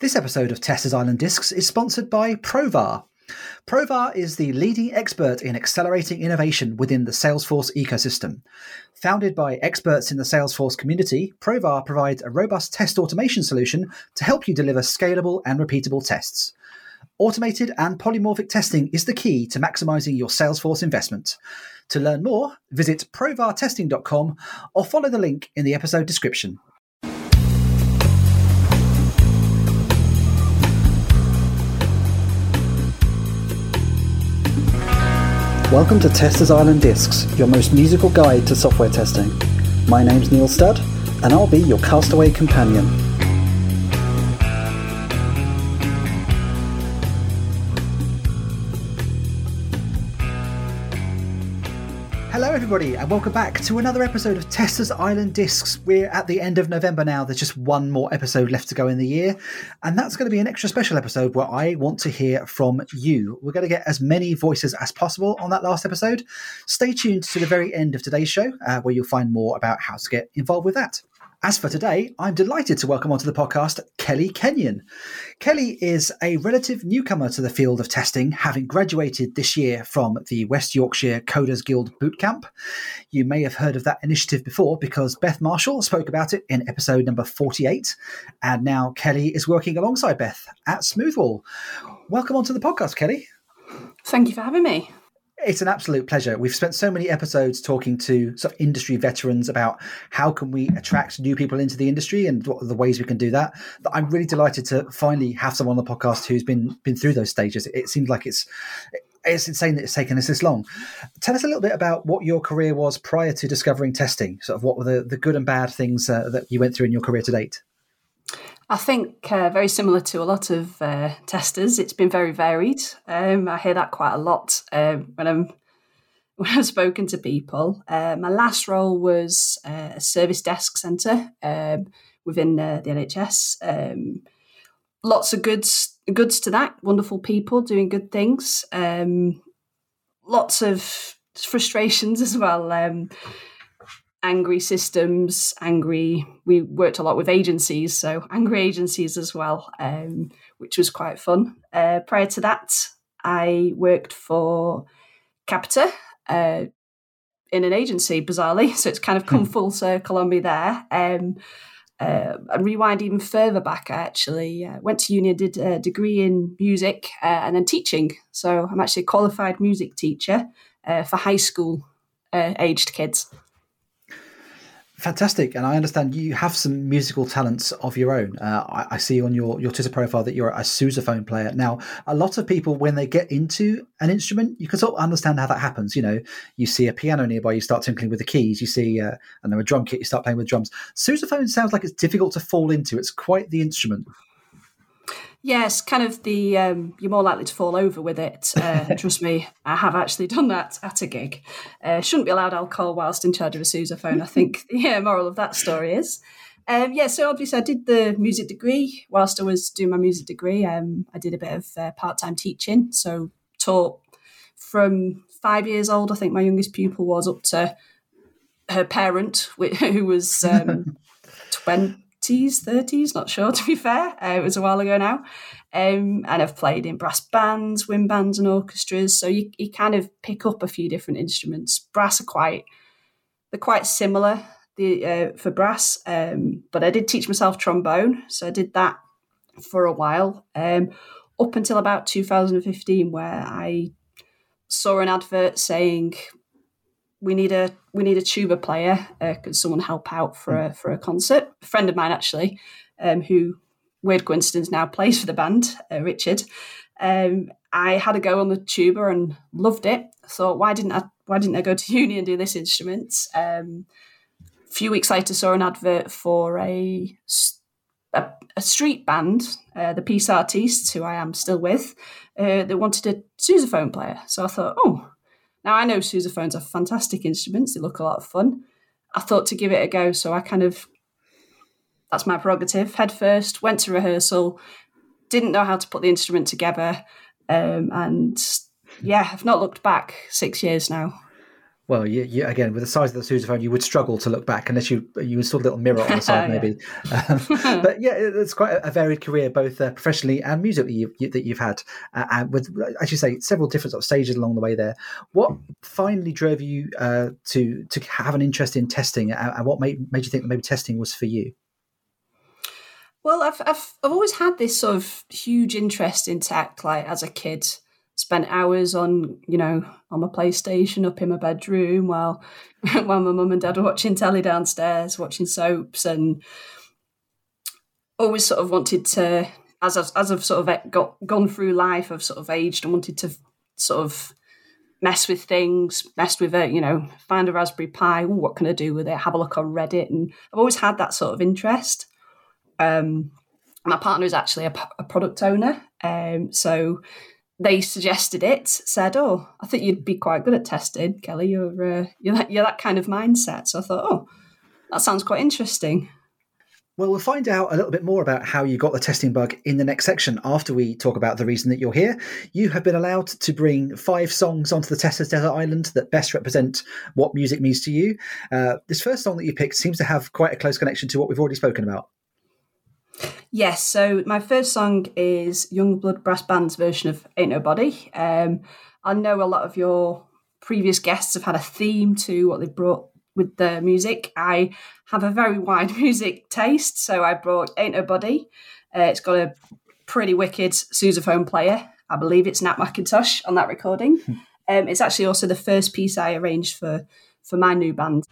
This episode of Testers Island Discs is sponsored by Provar. Provar is the leading expert in accelerating innovation within the Salesforce ecosystem. Founded by experts in the Salesforce community, Provar provides a robust test automation solution to help you deliver scalable and repeatable tests. Automated and polymorphic testing is the key to maximizing your Salesforce investment. To learn more, visit provartesting.com or follow the link in the episode description. Welcome to Testers Island Discs, your most musical guide to software testing. My name's Neil Studd, and I'll be your castaway companion. Everybody, and welcome back to another episode of Testers Island Discs. We're at the end of November now. There's just one more episode left to go in the year, and that's going to be an extra special episode where I want to hear from you. We're going to get as many voices as possible on that last episode. Stay tuned to the very end of today's show, uh, where you'll find more about how to get involved with that. As for today, I'm delighted to welcome onto the podcast Kelly Kenyon. Kelly is a relative newcomer to the field of testing, having graduated this year from the West Yorkshire Coders Guild Bootcamp. You may have heard of that initiative before because Beth Marshall spoke about it in episode number 48. And now Kelly is working alongside Beth at Smoothwall. Welcome onto the podcast, Kelly. Thank you for having me. It's an absolute pleasure. We've spent so many episodes talking to sort of industry veterans about how can we attract new people into the industry and what are the ways we can do that. But I'm really delighted to finally have someone on the podcast who's been been through those stages. It seems like it's it's insane that it's taken us this long. Tell us a little bit about what your career was prior to discovering testing. Sort of what were the, the good and bad things uh, that you went through in your career to date. I think uh, very similar to a lot of uh, testers, it's been very varied. Um, I hear that quite a lot um, when I'm when I've spoken to people. Uh, my last role was uh, a service desk centre um, within the NHS. Um, lots of goods goods to that. Wonderful people doing good things. Um, lots of frustrations as well. Um, angry systems, angry. We worked a lot with agencies, so angry agencies as well, um, which was quite fun. Uh, prior to that, I worked for Capita uh, in an agency, bizarrely. So it's kind of come hmm. full circle on me there. Um, uh, and rewind even further back, I actually uh, went to uni and did a degree in music uh, and then teaching. So I'm actually a qualified music teacher uh, for high school uh, aged kids. Fantastic, and I understand you have some musical talents of your own. Uh, I, I, see on your, your Twitter profile that you're a sousaphone player. Now, a lot of people, when they get into an instrument, you can sort of understand how that happens. You know, you see a piano nearby, you start tinkling with the keys. You see, uh, and then a drum kit, you start playing with drums. Sousaphone sounds like it's difficult to fall into. It's quite the instrument. Yes, kind of the um, you're more likely to fall over with it. Uh, trust me, I have actually done that at a gig. Uh, shouldn't be allowed alcohol whilst in charge of a sousaphone. I think the yeah, moral of that story is. Um, yeah, so obviously I did the music degree. Whilst I was doing my music degree, um, I did a bit of uh, part time teaching. So taught from five years old. I think my youngest pupil was up to her parent, who was um, twenty 20s, 30s, not sure to be fair. Uh, it was a while ago now. Um, and I've played in brass bands, wind bands, and orchestras. So you, you kind of pick up a few different instruments. Brass are quite, they're quite similar the, uh, for brass. Um, but I did teach myself trombone. So I did that for a while, um, up until about 2015, where I saw an advert saying we need a we need a tuba player. Uh, could someone help out for a for a concert? A friend of mine actually, um, who weird coincidence now plays for the band, uh, Richard. Um, I had a go on the tuba and loved it. Thought why didn't I why didn't I go to uni and do this instrument? Um, a few weeks later, saw an advert for a a, a street band, uh, the Peace Artistes, who I am still with. Uh, they wanted a sousaphone player, so I thought, oh, now, I know sousaphones are fantastic instruments, they look a lot of fun. I thought to give it a go, so I kind of, that's my prerogative, head first, went to rehearsal, didn't know how to put the instrument together, um, and yeah, I've not looked back six years now. Well, you, you, again with the size of the sousaphone, you would struggle to look back unless you you installed a little mirror on the side, maybe. um, but yeah, it's quite a, varied career, both uh, professionally and musically you, you, that you've had, uh, and with as you say, several different sort of stages along the way there. What finally drove you uh, to to have an interest in testing, and what made made you think that maybe testing was for you? Well, I've, I've I've always had this sort of huge interest in tech. Like as a kid, spent hours on you know on my PlayStation up in my bedroom while while my mum and dad were watching telly downstairs, watching soaps, and always sort of wanted to. As I've, as I've sort of got gone through life, I've sort of aged and wanted to sort of mess with things, mess with it, you know, find a Raspberry Pi. Ooh, what can I do with it? Have a look on Reddit, and I've always had that sort of interest. Um, my partner is actually a, a product owner, um, so they suggested it. Said, "Oh, I think you'd be quite good at testing, Kelly. You're uh, you're that, you're that kind of mindset." So I thought, "Oh, that sounds quite interesting." Well, we'll find out a little bit more about how you got the testing bug in the next section after we talk about the reason that you're here. You have been allowed to bring five songs onto the Testers Desert Island that best represent what music means to you. Uh, this first song that you picked seems to have quite a close connection to what we've already spoken about. Yes, so my first song is Youngblood Brass Band's version of Ain't Nobody. Um, I know a lot of your previous guests have had a theme to what they've brought with the music. I have a very wide music taste, so I brought Ain't Nobody. Uh, it's got a pretty wicked sousaphone player. I believe it's Nat McIntosh on that recording. Hmm. um, it's actually also the first piece I arranged for for my new band.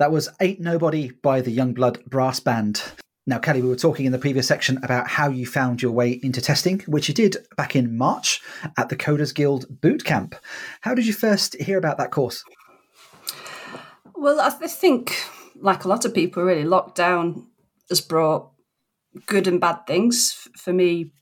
That was Ain't Nobody by the Youngblood Brass Band. Now, Kelly, we were talking in the previous section about how you found your way into testing, which you did back in March at the Coders Guild Boot Camp. How did you first hear about that course? Well, I think, like a lot of people, really, lockdown has brought good and bad things. For me,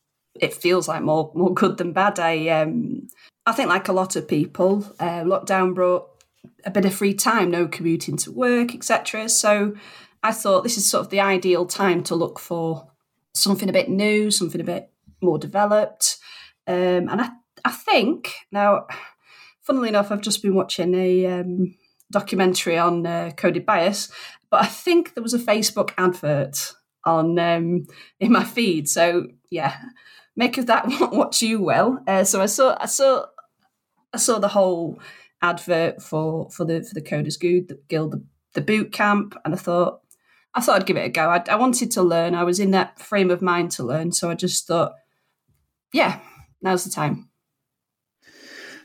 it feels like more more good than bad. I um, I think, like a lot of people, uh, lockdown brought a bit of free time, no commuting to work, etc. So I thought this is sort of the ideal time to look for something a bit new, something a bit more developed. Um, and I, I think now, funnily enough, I've just been watching a um, documentary on uh, coded bias, but I think there was a Facebook advert on um, in my feed. So yeah, make of that what you will. Uh, so I saw, I saw, I saw the whole advert for for the for the Coders Guild, the, the boot camp, and I thought I thought I'd give it a go. I, I wanted to learn. I was in that frame of mind to learn, so I just thought, yeah, now's the time.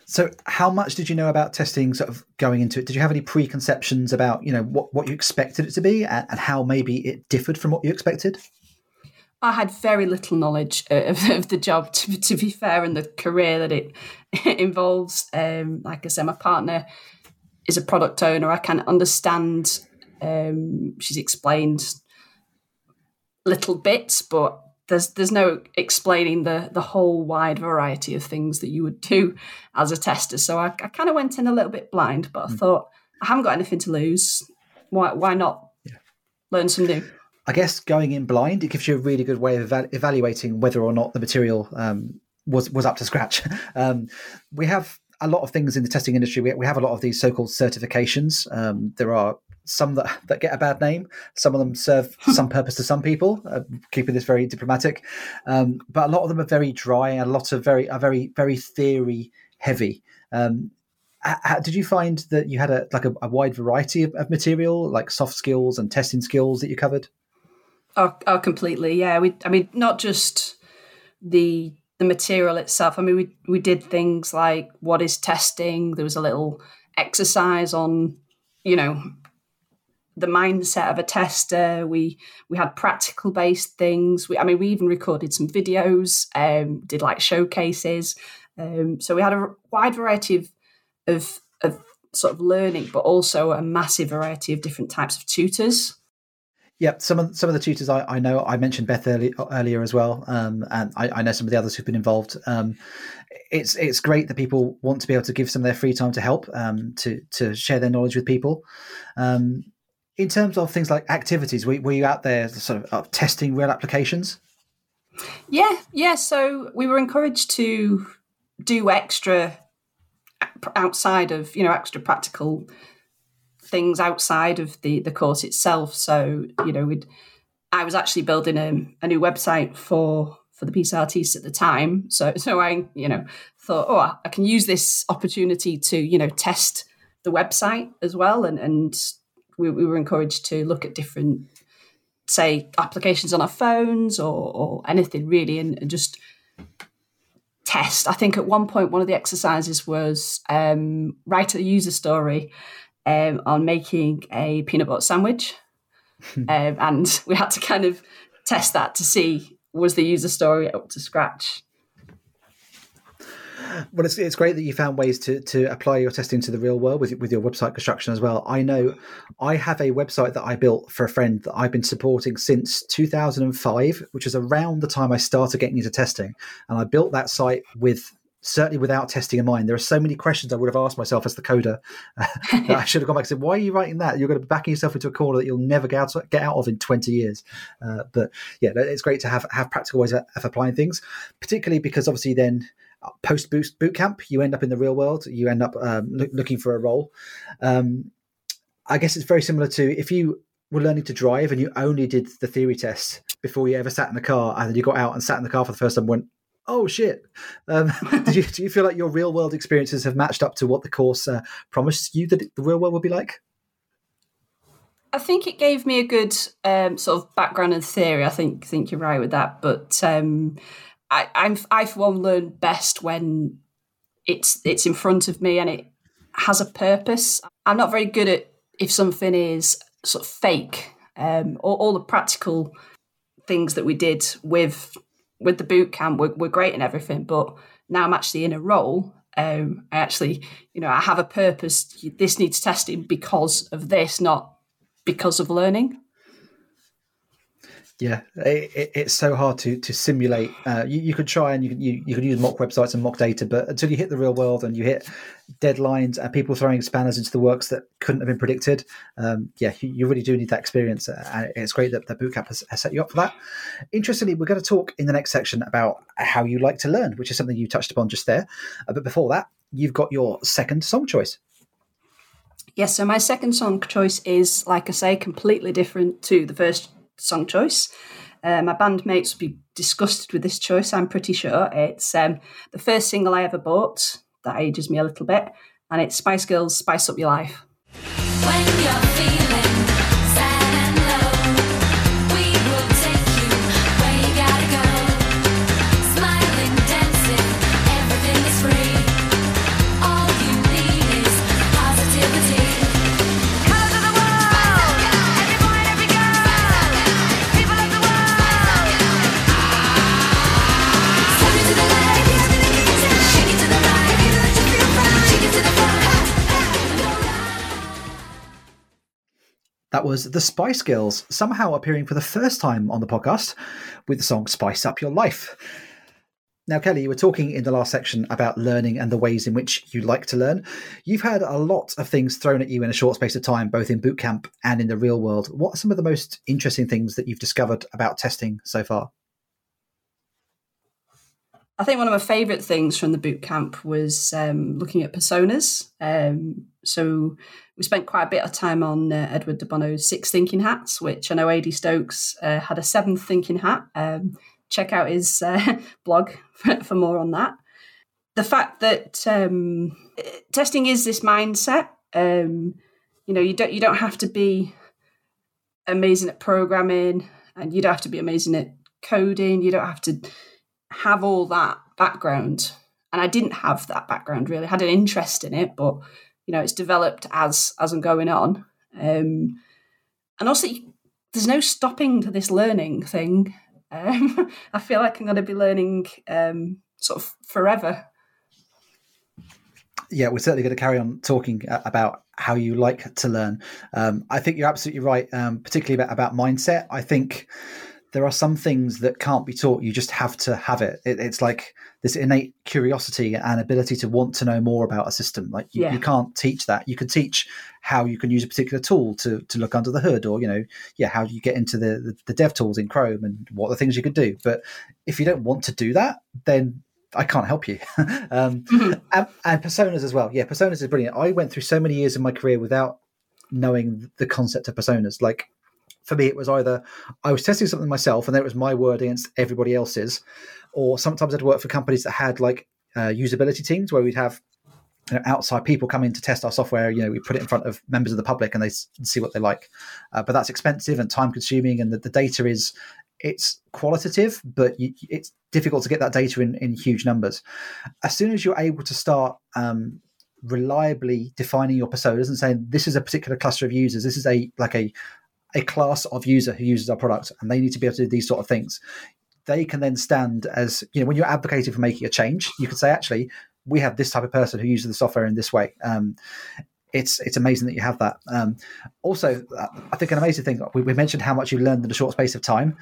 So, how much did you know about testing? Sort of going into it, did you have any preconceptions about you know what what you expected it to be, and, and how maybe it differed from what you expected? I had very little knowledge of, of the job, to, to, be fair, and the career that it, it involves. Um, like I said, my partner is a product owner. I can understand. Um, she's explained little bits, but there's there's no explaining the the whole wide variety of things that you would do as a tester. So I, I kind of went in a little bit blind, but I mm. thought I haven't got anything to lose. Why why not yeah. learn some new? I guess going in blind, it gives you a really good way of evaluating whether or not the material um, was was up to scratch. Um, we have a lot of things in the testing industry. We, we have a lot of these so-called certifications. Um, there are some that, that get a bad name. Some of them serve some purpose to some people, uh, keeping this very diplomatic. Um, but a lot of them are very dry and a lot of very are very very theory heavy. Um, how, did you find that you had a like a, a wide variety of, of, material, like soft skills and testing skills that you covered? Oh, oh, completely. Yeah, we. I mean, not just the the material itself. I mean, we we did things like what is testing. There was a little exercise on, you know, the mindset of a tester. We we had practical based things. We, I mean, we even recorded some videos. Um, did like showcases. Um, so we had a wide variety of of, of sort of learning, but also a massive variety of different types of tutors. Yeah, some of some of the tutors I, I know I mentioned Beth early, earlier as well, um, and I, I, know some of the others who've been involved. Um, it's it's great that people want to be able to give some of their free time to help um, to to share their knowledge with people. Um, in terms of things like activities, were, were you out there sort of uh, testing real applications? Yeah, yeah. So we were encouraged to do extra outside of you know extra practical things outside of the the course itself. So you know, we'd I was actually building a, a new website for for the Peace Artistes at the time. So so I you know thought, oh, I can use this opportunity to you know test the website as well, and and we, we were encouraged to look at different say applications on our phones or, or anything really and, and, just test i think at one point one of the exercises was um, write a user story um, on making a peanut butter sandwich um, and we had to kind of test that to see was the user story up to scratch well, it's, it's great that you found ways to, to apply your testing to the real world with, with your website construction as well. I know I have a website that I built for a friend that I've been supporting since 2005, which is around the time I started getting into testing. And I built that site with certainly without testing in mind. There are so many questions I would have asked myself as the coder uh, that I should have gone back and said, "Why are you writing that? You're going to be backing yourself into a corner that you'll never get out, get out of in 20 years." Uh, but yeah, it's great to have have practical ways of, of applying things, particularly because obviously then post boot camp, you end up in the real world. You end up um, lo- looking for a role. Um, I guess it's very similar to if you were learning to drive and you only did the theory tests before you ever sat in the car, and then you got out and sat in the car for the first time. And went, oh shit! Um, did you do you feel like your real world experiences have matched up to what the course uh, promised you that the real world would be like? I think it gave me a good um, sort of background and theory. I think think you're right with that, but um, I, I'm I for one learn best when it's it's in front of me and it has a purpose. I'm not very good at if something is sort of fake. Um, all, all the practical things that we did with with the boot camp were, were great and everything, but now I'm actually in a role. Um, I actually, you know, I have a purpose. This needs testing because of this, not because of learning. Yeah, it, it, it's so hard to to simulate. Uh, you, you could try and you can you, you could use mock websites and mock data, but until you hit the real world and you hit deadlines and people throwing spanners into the works that couldn't have been predicted, um, yeah, you, you, really do need that experience. Uh, and it's great that the bootcamp has, has set you up for that. Interestingly, we're going to talk in the next section about how you like to learn, which is something you touched upon just there. Uh, but before that, you've got your second song choice. Yes, so my second song choice is, like I say, completely different to the first song choice. Uh, my bandmates would be disgusted with this choice, I'm pretty sure. It's um, the first single I ever bought, that ages me a little bit, and it's Spice Girls Spice Up Your Life. That was the Spice Girls, somehow appearing for the first time on the podcast with the song Spice Up Your Life. Now, Kelly, you were talking in the last section about learning and the ways in which you like to learn. You've had a lot of things thrown at you in a short space of time, both in boot camp and in the real world. What are some of the most interesting things that you've discovered about testing so far? I think one of my favourite things from the boot camp was um, looking at personas. Um, so we spent quite a bit of time on uh, Edward de Bono's Six Thinking Hats, which I know Ady Stokes uh, had a seventh thinking hat. Um, check out his uh, blog for, for, more on that. The fact that um, testing is this mindset. Um, you know, you don't you don't have to be amazing at programming, and you don't have to be amazing at coding. You don't have to have all that background. And I didn't have that background really. I had an interest in it, but you know, it's developed as as I'm going on. Um, and also, there's no stopping to this learning thing. Um, I feel like I'm going to be learning um, sort of forever. yeah, we're certainly going to carry on talking about how you like to learn. Um, I think you're absolutely right, um, particularly about, about mindset. I think there are some things that can't be taught. You just have to have it. it it's like this innate curiosity and ability to want to know more about a system. Like you, yeah. you, can't teach that. You can teach how you can use a particular tool to, to look under the hood or, you know, yeah, how you get into the, the, the dev tools in Chrome and what the things you could do. But if you don't want to do that, then I can't help you. um, mm-hmm. and, and, personas as well. Yeah, personas is brilliant. I went through so many years in my career without knowing the concept of personas. Like for me, it was either I was testing something myself and then it was my word against everybody else's, or sometimes I'd work for companies that had like uh, usability teams where we'd have you know, outside people come in to test our software. You know, we put it in front of members of the public and they see what they like. Uh, but that's expensive and time consuming, and the, the data is it's qualitative, but you, it's difficult to get that data in, in huge numbers. As soon as you're able to start um, reliably defining your personas and saying this is a particular cluster of users, this is a like a a class of user who uses our product and they need to be able to do these sort of things they can then stand as you know when you're advocating for making a change you can say actually we have this type of person who uses the software in this way um, it's it's amazing that you have that. Um, also, uh, I think an amazing thing we, we, mentioned how much you learned in a short space of time.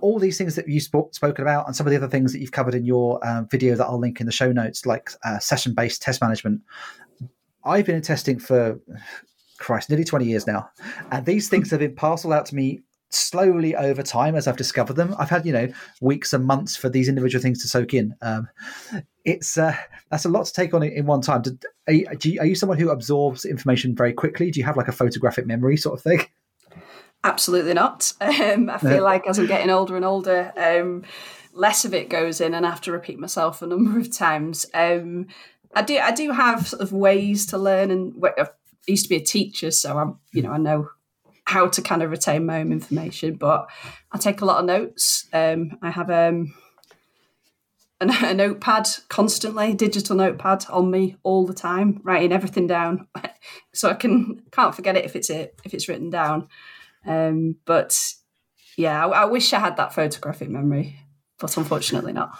All these things that you've sp- spoken about, and some of the other things that you've covered in your um, video that I'll link in the show notes, like uh, session based test management. I've been in testing for Christ, nearly 20 years now. And these things have been parceled out to me slowly over time as I've discovered them. I've had, you know, weeks and months for these individual things to soak in. Um, it's uh, that's a lot to take on in one time. Do, are, you, are you someone who absorbs information very quickly? Do you have like a photographic memory sort of thing? Absolutely not. Um, I feel like as I'm getting older and older, um, less of it goes in, and I have to repeat myself a number of times. Um, I do. I do have sort of ways to learn, and I used to be a teacher, so I'm, you know, I know how to kind of retain my own information. But I take a lot of notes. Um, I have um, a, a notepad constantly, digital notepad on me all the time, writing everything down, so I can can't forget it if it's it if it's written down. Um, but yeah, I, I wish I had that photographic memory, but unfortunately not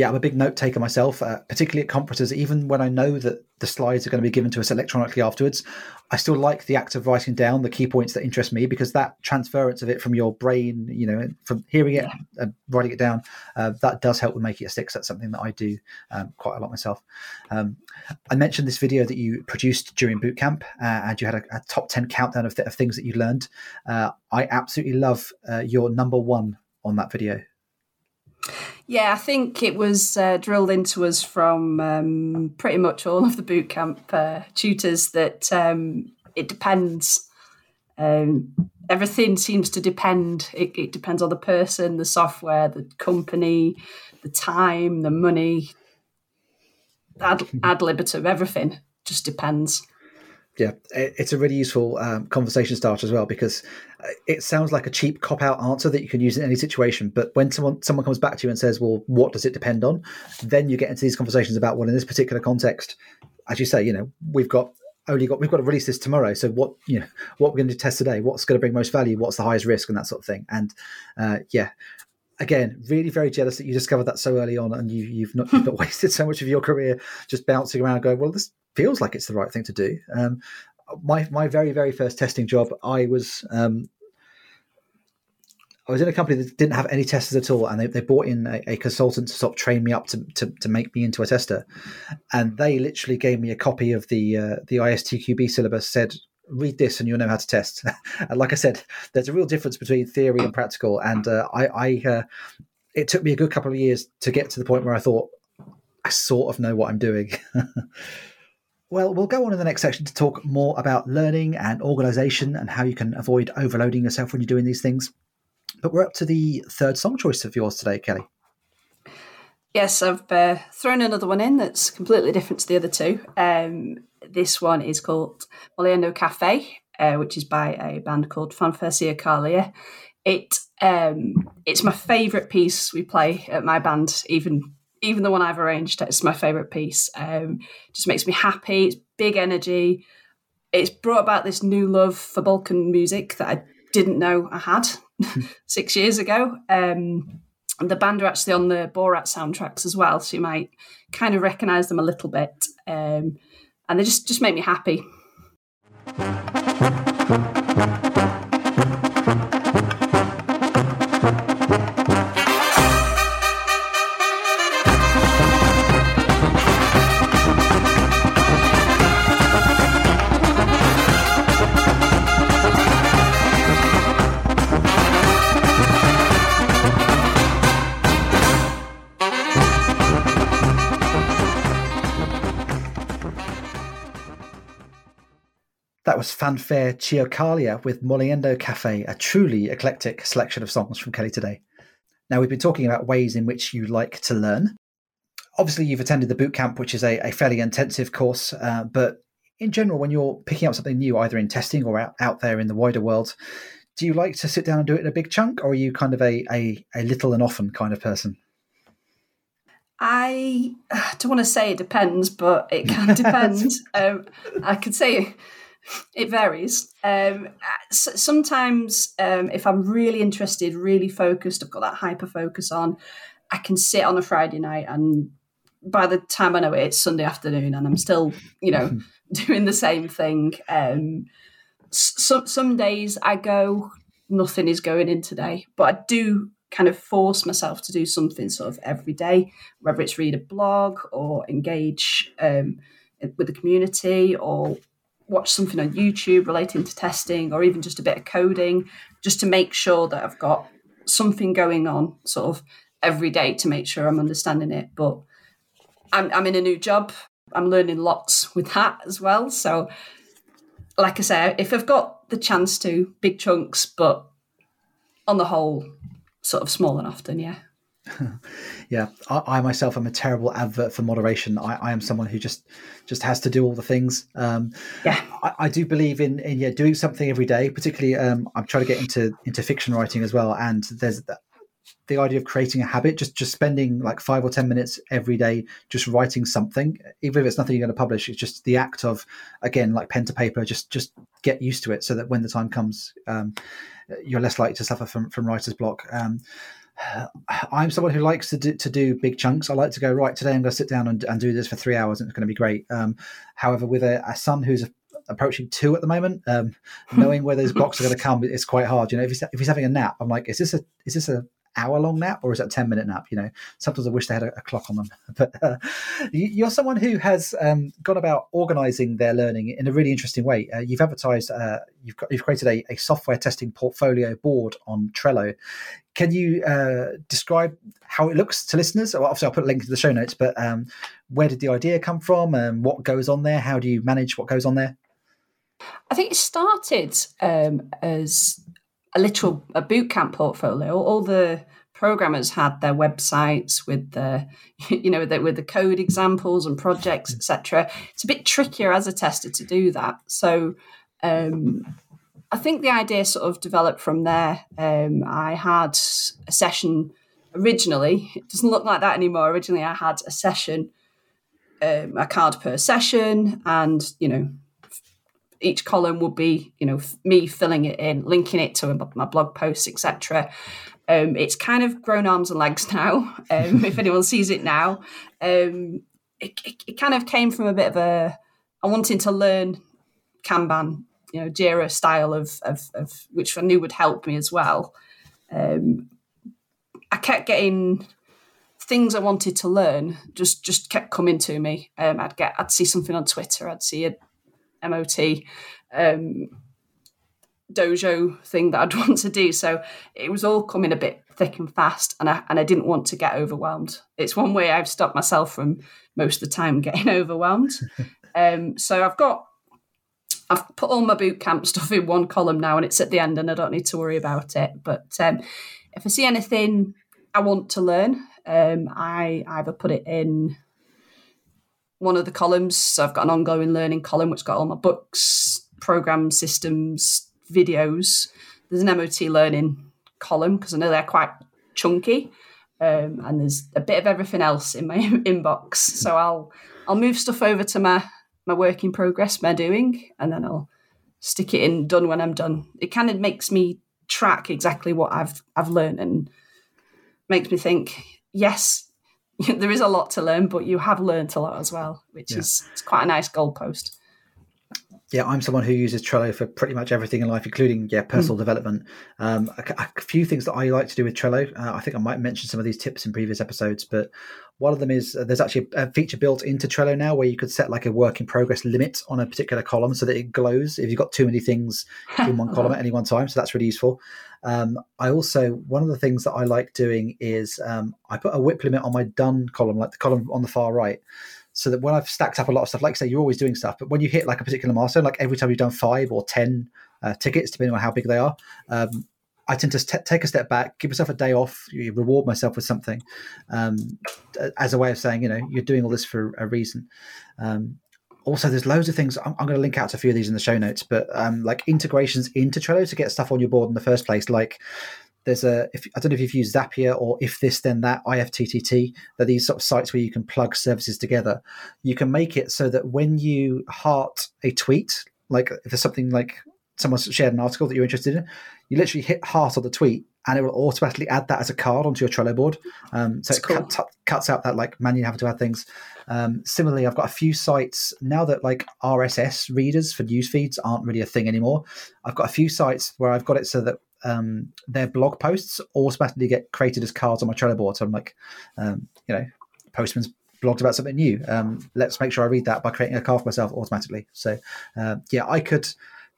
yeah, I'm a big note taker myself, uh, particularly at conferences. Even when I know that the slides are going to be given to us electronically afterwards, I still like the act of writing down the key points that interest me because that transference of it from your brain, you know, from hearing it and writing it down, uh, that does help with making it stick. So that's something that I do um, quite a lot myself. Um, I mentioned this video that you produced during bootcamp, uh, and you had a, a, top 10 countdown of, th- of things that you learned. Uh, I absolutely love uh, your number one on that video. Yeah, I think it was uh, drilled into us from um, pretty much all of the bootcamp uh, tutors that um, it depends. Um, everything seems to depend. It, it, depends on the person, the software, the company, the time, the money, ad, ad libitum, everything just depends yeah, it's a really useful um, conversation starter as well because uh, it sounds like a cheap cop out answer that you can use in any situation. But when someone someone comes back to you and says, "Well, what does it depend on?" Then you get into these conversations about, well, in this particular context, as you say, you know, we've got only got we've got to release this tomorrow. So what you know, what we're going to test today? What's going to bring most value? What's the highest risk, and that sort of thing. And uh, yeah, again, really very jealous that you discovered that so early on, and you, you've not you've not wasted so much of your career just bouncing around, going, well, this feels like it's the right thing to do. Um, my my very very first testing job, I was um, I was in a company that didn't have any testers at all, and they, they brought in a, a, consultant to sort of train me up to, to, to make me into a tester, and they literally gave me a copy of the uh, the ISTQB syllabus. Said read this and you'll know how to test. and like I said, there's a real difference between theory and practical, and uh, I, I uh, it took me a good couple of years to get to the point where I thought I sort of know what I'm doing. Well, we'll go on in the next section to talk more about learning and organization and how you can avoid overloading yourself when you're doing these things. But we're up to the third song choice of yours today, Kelly. Yes, I've uh, thrown another one in that's completely different to the other two. Um, this one is called Moliendo Cafe, uh, which is by a band called Fanfare Ciocarlia. It um, it's my favourite piece we play at my band, even even the one I've arranged, it's my favourite piece. Um, just makes me happy. It's big energy. It's brought about this new love for Balkan music that I didn't know I had six years ago. Um, the band are actually on the Borat soundtracks as well, so you might kind of recognise them a little bit, um, and they just just make me happy. Fanfare Ciocarlia with Moliendo Cafe, a truly eclectic selection of songs from Kelly today. Now, we've been talking about ways in which you like to learn. Obviously, you've attended the boot camp, which is a, a fairly intensive course, uh, but in general, when you're picking up something new, either in testing or out, out there in the wider world, do you like to sit down and do it in a big chunk, or are you kind of a, a, a little and often kind of person? I don't want to say it depends, but it can depend. um, I could say it varies. Um, sometimes, um, if I'm really interested, really focused, I've got that hyper focus on, I can sit on a Friday night and by the time I know it, it's Sunday afternoon and I'm still, you know, doing the same thing. Um, some some days I go, nothing is going in today, but I do kind of force myself to do something sort of every day, whether it's read a blog or engage um, with the community or watch something on YouTube relating to testing or even just a bit of coding, just to make sure that I've got something going on sort of every day to make sure I'm understanding it. But I'm, I'm in a new job. I'm learning lots with that as well. So, like I say, if I've got the chance to, big chunks, but on the whole, sort of small and often, yeah. yeah, I, I, myself am a terrible advert for moderation. I, I, am someone who just just has to do all the things. Um, yeah, I, I, do believe in, in yeah doing something every day. Particularly, um, I'm trying to get into into fiction writing as well, and there's the idea of creating a habit, just just spending like five or ten minutes every day just writing something, even if it's nothing you're going to publish. It's just the act of again like pen to paper. Just just get used to it, so that when the time comes, um, you're less likely to suffer from from writer's block. Um, I'm someone who likes to do, to do big chunks. I like to go right today. I'm going to sit down and, and do this for three hours, and it's going to be great. Um, however, with a, a, son who's approaching two at the moment, um, knowing where those blocks are going to come, it's quite hard. You know, if he's if he's having a nap, I'm like, is this a is this a hour long nap or is that a 10 minute nap? You know sometimes i wish they had a, a clock on them. But uh, you're someone who has um, gone about organizing their learning in a really interesting way. Uh, you've advertised uh, you've got, you've created a, a, software testing portfolio board on trello. Can you uh, describe how it looks to listeners? Well, obviously i'll put a link to the show notes but um, where did the idea come from? And what goes on there? How do you manage what goes on there? I think it started um, as a literal a boot camp portfolio. All the programmers had their websites with the you know the, with the code examples and projects etc it's a bit trickier as a tester to do that. So um, i think the idea sort of developed from there. Um, i had a session originally. It doesn't look like that anymore. Originally i had a session um, a card per session and you know each column would be, you know, me filling it in, linking it to my blog posts, etc. Um, it's kind of grown arms and legs now. Um, if anyone sees it now, um, it, it, it, kind of came from a bit of a I wanting to learn Kanban, you know, Jira style of, of, of which I knew would help me as well. Um, I kept getting things I wanted to learn just just kept coming to me. Um, I'd get I'd see something on Twitter, I'd see a MOT um, dojo thing that I'd want to do. So it was all coming a bit thick and fast, and I and I didn't want to get overwhelmed. It's one way I've stopped myself from most of the time getting overwhelmed. um, so I've got I've put all my boot camp stuff in one column now, and it's at the end, and I don't need to worry about it. But um, if I see anything I want to learn, um, I either put it in one of the columns. So I've got an ongoing learning column, which got all my books, program systems, videos. There's an MOT learning column because I know they're quite chunky. Um, and there's a bit of everything else in my inbox. So I'll I'll move stuff over to my my work in progress, my doing, and then I'll stick it in done when I'm done. It kind of makes me track exactly what I've I've learned and makes me think, yes, there is a lot to learn, but you have learnt a lot as well, which yeah. is it's quite a nice goalpost yeah, I'm someone who uses Trello for pretty much everything in life, including yeah personal mm. development. Um, a, a, few things that I like to do with Trello. Uh, I think I might mention some of these tips in previous episodes, but one of them is uh, there's actually a feature built into Trello now where you could set like a work in progress limit on a particular column so that it glows if you've got too many things in one column at any one time. So that's really useful. Um, I also one of the things that I like doing is um, I put a WIP limit on my done column, like the column on the far right so that when I've stacked up a lot of stuff, like say, you're always doing stuff, but when you hit like a particular milestone, like every time you've done five or 10 uh, tickets, depending on how big they are, um, I tend to t- take a step back, give myself a day off, reward myself with something um, as a way of saying, you know, you're doing all this for a reason. Um, also, there's loads of things. I'm, I'm, going to link out to a few of these in the show notes, but um, like integrations into Trello to get stuff on your board in the first place, like there's a if, I don't know if you've used Zapier or if this then that IFTTT. They're these sort of sites where you can plug services together. You can make it so that when you heart a tweet, like if there's something like someone's shared an article that you're interested in, you literally hit heart on the tweet and it will automatically add that as a card onto your Trello board. Um, so That's it cool. cuts, cuts out that like manually having to add things. Um, similarly, I've got a few sites now that like RSS readers for news feeds aren't really a thing anymore. I've got a few sites where I've got it so that um, their blog posts automatically get created as cards on my Trello board. So I'm like, um, you know, Postman's blogged about something new. Um, let's make sure I read that by creating a card for myself automatically. So uh, yeah, I could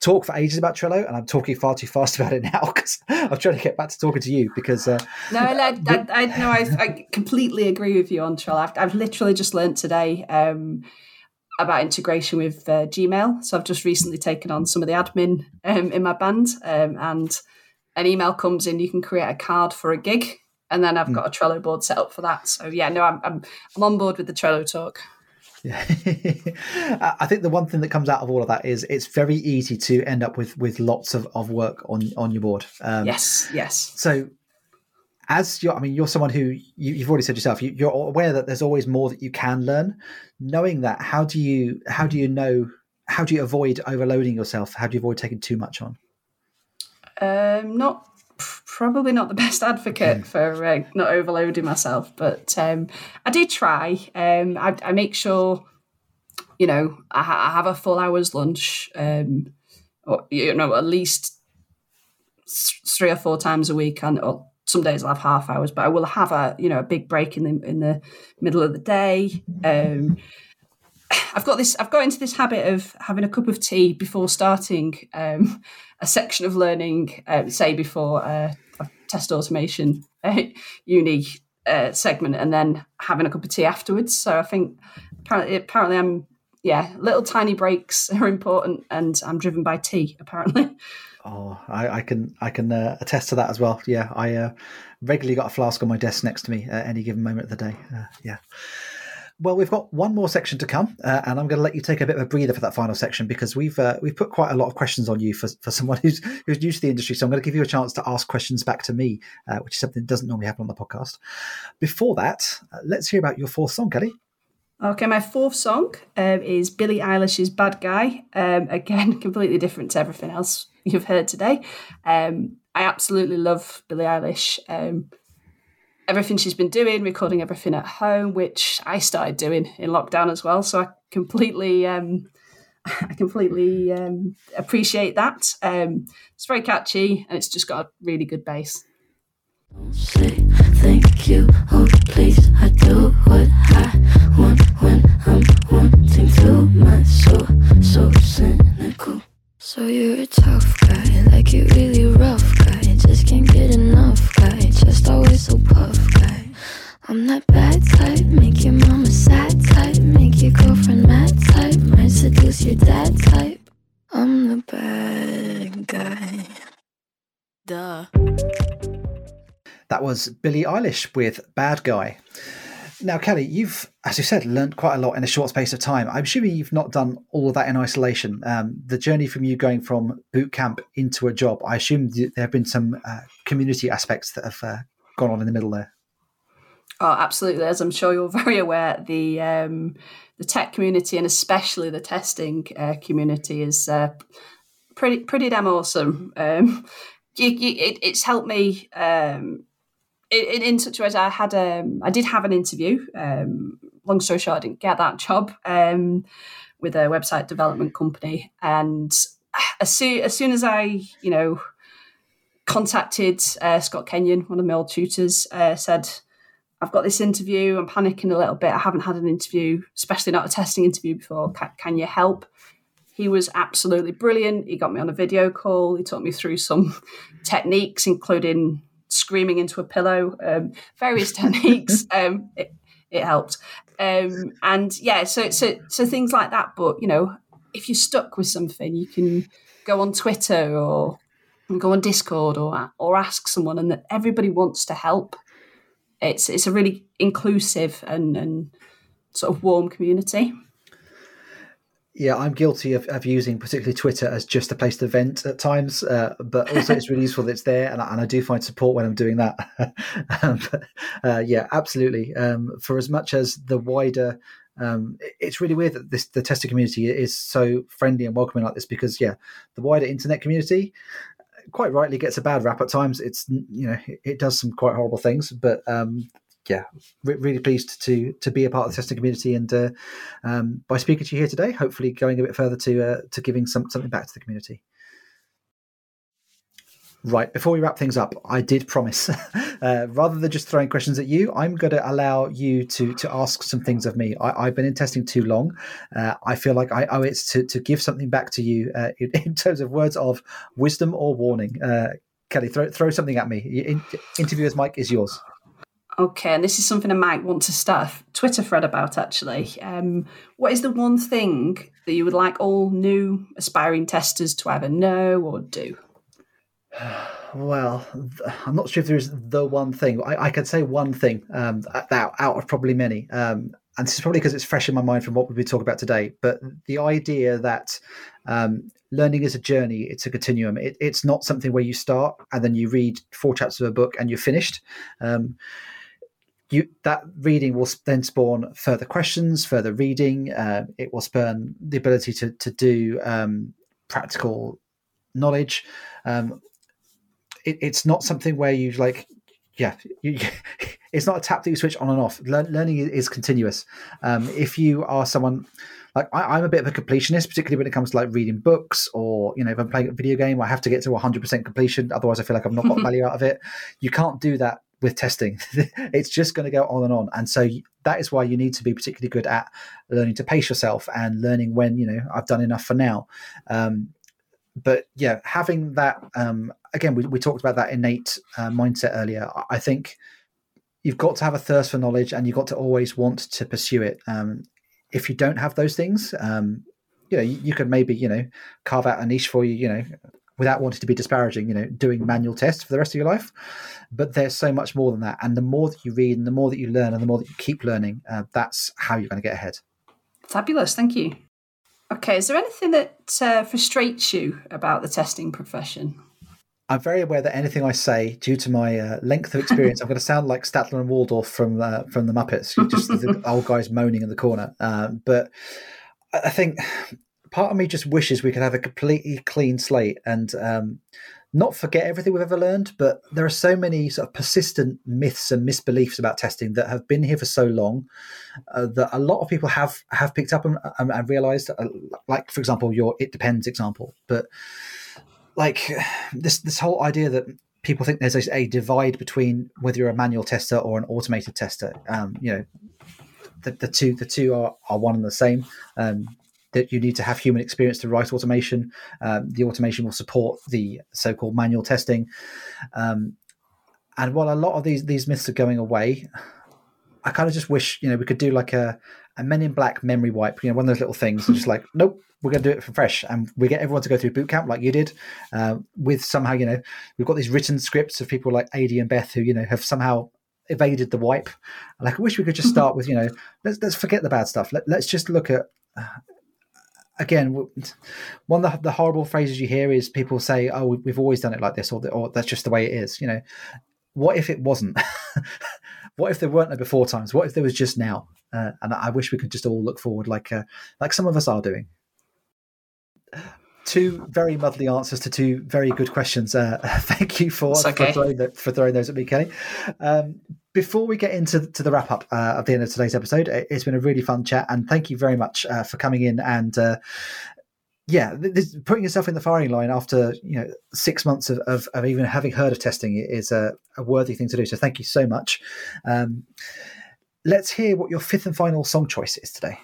talk for ages about Trello, and I'm talking far too fast about it now because I'm trying to get back to talking to you. Because uh, no, I, I, I, no, I, I, completely agree with you on Trello. I've, I've literally just learned today. Um, about integration with uh, Gmail. So I've just recently taken on some of the admin um, in my band, um, and an email comes in, you can create a card for a gig, and then I've mm. got a Trello board set up for that. So yeah, no, I'm I'm, I'm on board with the Trello talk. Yeah, I think the one thing that comes out of all of that is it's very easy to end up with with lots of, of work on on your board. Um, yes, yes. So as you're, I mean, you're someone who you, have already said yourself, you, you're aware that there's always more that you can learn. Knowing that, how do you how do you know how do you avoid overloading yourself? How do you avoid taking too much on? Um, not probably not the best advocate mm. for uh, not overloading myself, but um, I do try. Um, I, I, make sure, you know, I, ha- I have a full hour's lunch, um, or you know, at least three or four times a week, and or some days I'll have half hours, but I will have a you know a big break in the in the middle of the day. Um, I've got this. I've got into this habit of having a cup of tea before starting um, a section of learning. Uh, say before uh, a test automation uh, uni uh, segment, and then having a cup of tea afterwards. So I think apparently, apparently I'm yeah, little tiny breaks are important, and I'm driven by tea. Apparently. Oh, I, I can I can uh, attest to that as well. Yeah, I uh, regularly got a flask on my desk next to me at any given moment of the day. yeah. Well, we've got one more section to come, uh, and I'm going to let you take a bit of a breather for that final section because we've uh, we've put quite a lot of questions on you for, for someone who's who's new to the industry. So I'm going to give you a chance to ask questions back to me, uh, which is something that doesn't normally happen on the podcast. Before that, uh, let's hear about your fourth song, Kelly. Okay, my fourth song um, is Billie Eilish's "Bad Guy." Um, again, completely different to everything else you've heard today. Um, I absolutely love Billie Eilish. Everything she's been doing, recording everything at home, which I started doing in lockdown as well. So I completely, um, I completely um, appreciate that. Um, it's very catchy and it's just got a really good bass. Say thank you, oh please. I do what I want when I'm wanting to. My soul so cynical. So you're a tough guy, like you really rough guy. Just can't get enough guy, just always so puff guy. I'm that bad type, make your mama sad type, make your girlfriend mad type, might seduce your dad type. I'm the bad guy. Duh. That was Billie Eilish with Bad Guy. Now, Kelly, you've, as you said, learned quite a lot in a short space of time. I'm assuming you've not done all of that in isolation. Um, the journey from you going from boot camp into a job, I assume there have been some uh, community aspects that have uh, gone on in the middle there. Oh, absolutely. As I'm sure you're very aware, the um, the tech community and especially the testing uh, community is uh, pretty pretty damn awesome. Um, you, you, it, it's helped me. Um, in, in such a way as I had um, I did have an interview. Um, long story short, I didn't get that job um, with a website development company, and as soon as soon as I you know contacted uh, Scott Kenyon, one of my old tutors, uh, said. I've got this interview. I'm panicking a little bit. I haven't had an interview, especially not a testing interview before. Can, can you help? He was absolutely brilliant. He got me on a video call. He taught me through some techniques, including screaming into a pillow, um, various techniques. Um, it, it, helped, um, and yeah, so so so things like that. But you know, if you're stuck with something, you can go on Twitter or go on Discord or or ask someone, and that everybody wants to help. It's it's a really inclusive and and sort of warm community. Yeah, I'm guilty of, of using particularly Twitter as just a place to vent at times, uh, but also it's really useful that it's there, and I, and I do find support when I'm doing that. um, but, uh, yeah, absolutely. Um, for as much as the wider, um, it's really weird that this the tester community is so friendly and welcoming like this because yeah, the wider internet community quite rightly gets a bad rap at times. It's you know it, it does some quite horrible things, but um, yeah, re- really pleased to to be a part of the testing community, and uh, um, by speaking to you here today, hopefully going a bit further to uh, to giving some something back to the community. Right, before we wrap things up, I did promise, uh, rather than just throwing questions at you, I'm going to allow you to to ask some things of me. I, have been in testing too long. Uh, I feel like I owe it to, to give something back to you uh, in, in, terms of words of wisdom or warning. Uh, Kelly, throw, throw something at me. In, interviewer's mic is yours. Okay, and this is something I might want to start a Twitter thread about actually. Um, what is the one thing that you would like all new aspiring testers to either know or do? Well, I'm not sure if there is the one thing. I, I could say one thing um, out, out of probably many. Um, and this is probably because it's fresh in my mind from what we've been talking about today. But the idea that um, learning is a journey, it's a continuum. It, it's not something where you start and then you read four chapters of a book and you're finished. Um, you that reading will then spawn further questions, further reading. Uh, it will spawn the ability to to do um, practical knowledge. Um, it, it's not something where you like, yeah, you, it's not a tap that you switch on and off. learning is continuous. Um, if you are someone like I, am a bit of a completionist, particularly when it comes to like reading books or you know if I'm playing a video game, I have to get to 100% completion. Otherwise, I feel like I've not got value out of it. You can't do that with testing. it's just going to go on and on. And so that is why you need to be particularly good at learning to pace yourself and learning when, you know, I've done enough for now. Um, but yeah, having that, um, again, we, we talked about that innate uh, mindset earlier. I think you've got to have a thirst for knowledge and you've got to always want to pursue it. Um, if you don't have those things, um, you know, you, you could maybe, you know, carve out a niche for you, you know, without wanting to be disparaging, you know, doing manual tests for the rest of your life. But there's so much more than that. And the more that you read and the more that you learn and the more that you keep learning, uh, that's how you're going to get ahead. Fabulous. Thank you. Okay. Is there anything that uh, frustrates you about the testing profession? I'm very aware that anything I say, due to my uh, length of experience, I'm going to sound like Statler and Waldorf from uh, from the Muppets, just the old guys moaning in the corner. Um, but I think part of me just wishes we could have a completely clean slate and um, not forget everything we've ever learned. But there are so many sort of persistent myths and misbeliefs about testing that have been here for so long uh, that a lot of people have have picked up and, and, and realized. Uh, like for example, your "it depends" example, but like this this whole idea that people think there's a, a divide between whether you're a manual tester or an automated tester. Um, you know, the, the two the two are, are one and the same. Um, that you need to have human experience to write automation. Um, the automation will support the so-called manual testing. Um, and while a lot of these these myths are going away, I kind of just wish you know we could do like a a Men in Black memory wipe. You know, one of those little things. just like, nope, we're going to do it for fresh, and we get everyone to go through boot camp like you did. Uh, with somehow, you know, we've got these written scripts of people like Ady and Beth who you know have somehow evaded the wipe. Like, I wish we could just start with you know, let's let's forget the bad stuff. Let, us just look at uh, again, one of the, the, horrible phrases you hear is people say, "Oh, we've always done it like this," or, or "That's just the way it is." You know, what if it wasn't? what if there weren't no before times? What if there was just now? Uh, and I wish we could just all look forward, like uh, like some of us are doing. Two very muddly answers to two very good questions. Uh, thank you for, okay. for, throwing the, for, throwing those at me, Kelly. Um, before we get into to the wrap up uh, at the end of today's episode, it's been a really fun chat, and thank you very much uh, for coming in and uh, yeah, this, putting yourself in the firing line after you know six months of, of, of even having heard of testing is a, a, worthy thing to do. So thank you so much. Um, let's hear what your fifth and final song choice is today.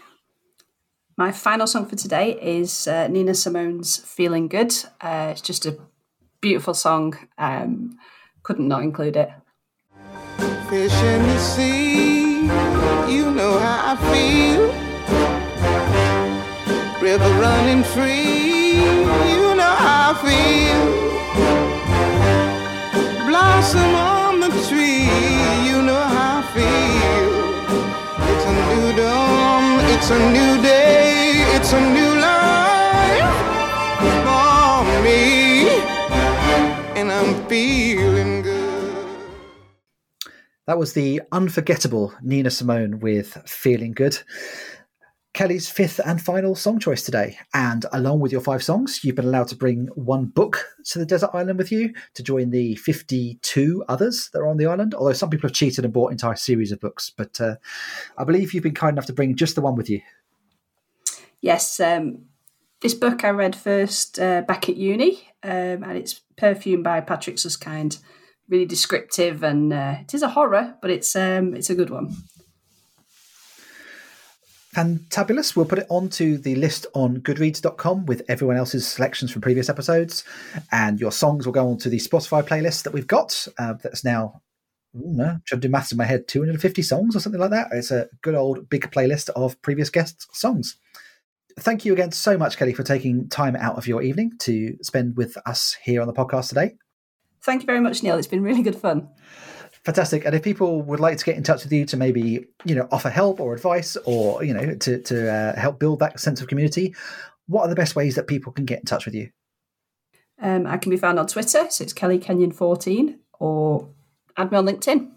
My final song for today is uh, Nina Simone's "Feeling Good." Uh, it's just a beautiful song. Um, couldn't not include it. Fish in the sea, you know how I feel. River running free, you know how I feel. Blossom on the tree, you know how I feel. It's a new dawn, it's a new day. It's a new life for me, and I'm feeling good. That was the unforgettable Nina Simone with Feeling Good. Kelly's fifth and final song choice today. And along with your five songs, you've been allowed to bring one book to the desert island with you to join the 52 others that are on the island. Although some people have cheated and bought entire series of books. But uh, I believe you've been kind enough to bring just the one with you yes, um, this book I read first uh, back at uni, um, and it's Perfume by Patrick Süskind. Really descriptive, and uh, it is a horror, but it's um, it's a good one. Fantabulous. We'll put it onto the list on goodreads.com with everyone else's selections from previous episodes. And your songs will go onto the Spotify playlist that we've got. Uh, that's now, no, trying to do maths in my head, 250 songs or something like that. It's a good old big playlist of previous guests' songs thank you again so much, Kelly, for taking time out of your evening to spend with us here on the podcast today. Thank you very much, Neil. It's been really good fun. Fantastic. And if people would like to get in touch with you to maybe, you know, offer help or advice or, you know, to, to uh, help build that sense of community, what are the best ways that people can get in touch with you? Um, I can be found on Twitter. So it's Kelly Kenyon14 or add me on LinkedIn.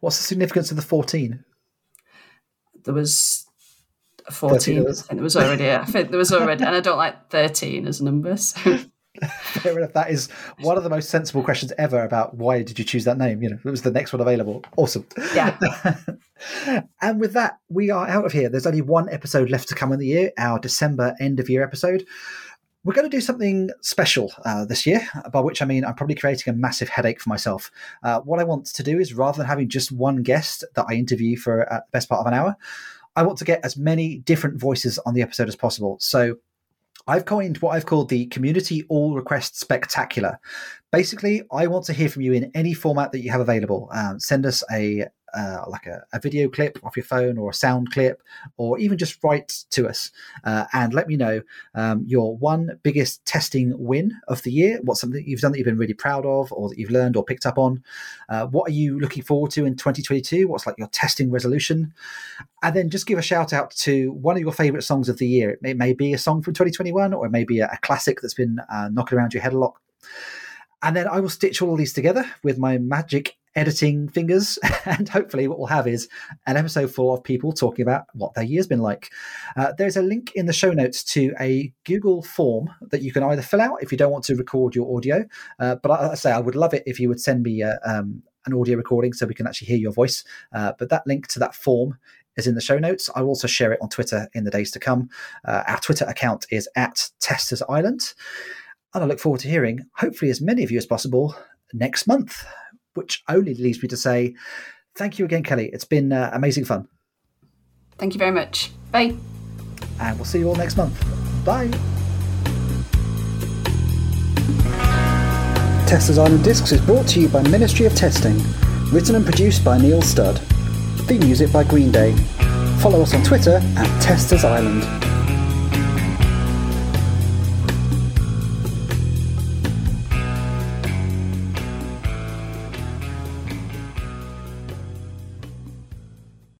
What's the significance of the 14? There was 14. I think there was already, I think there was already, and I don't like 13 as a number. So. Fair enough. That is one of the most sensible questions ever about why did you choose that name? You know, it was the next one available. Awesome. Yeah. and with that, we are out of here. There's only one episode left to come in the year, our December end of year episode. We're going to do something special uh, this year, by which I mean I'm probably creating a massive headache for myself. Uh, what I want to do is rather than having just one guest that I interview for uh, the best part of an hour, I want to get as many different voices on the episode as possible. So I've coined what I've called the Community All Request Spectacular. Basically, I want to hear from you in any format that you have available. Um, send us a uh, like a, a, video clip off your phone or a sound clip, or even just write to us uh, and let me know um, your one biggest testing win of the year. What's something you've done that you've been really proud of, or that you've learned or picked up on? Uh, what are you looking forward to in 2022? What's like your testing resolution? And then just give a shout out to one of your favorite songs of the year. It may, it may be a song from 2021, or it may be a, a classic that's been uh, knocking around your head a lot. And then I will stitch all of these together with my magic editing fingers. And hopefully, what we'll have is an episode full of people talking about what their year's been like. Uh, there's a link in the show notes to a Google form that you can either fill out if you don't want to record your audio. Uh, but I, I, say I would love it if you would send me a, um, an audio recording so we can actually hear your voice. Uh, but that link to that form is in the show notes. I will also share it on Twitter in the days to come. Uh, our Twitter account is at Testers Island. And I look forward to hearing, hopefully, as many of you as possible next month which only leaves me to say thank you again, Kelly. It's been uh, amazing fun. Thank you very much. Bye. And we'll see you all next month. Bye. Testers Island Discs is brought to you by Ministry of Testing, written and produced by Neil Studd. Theme music by Green Day. Follow us on Twitter at Testers Island.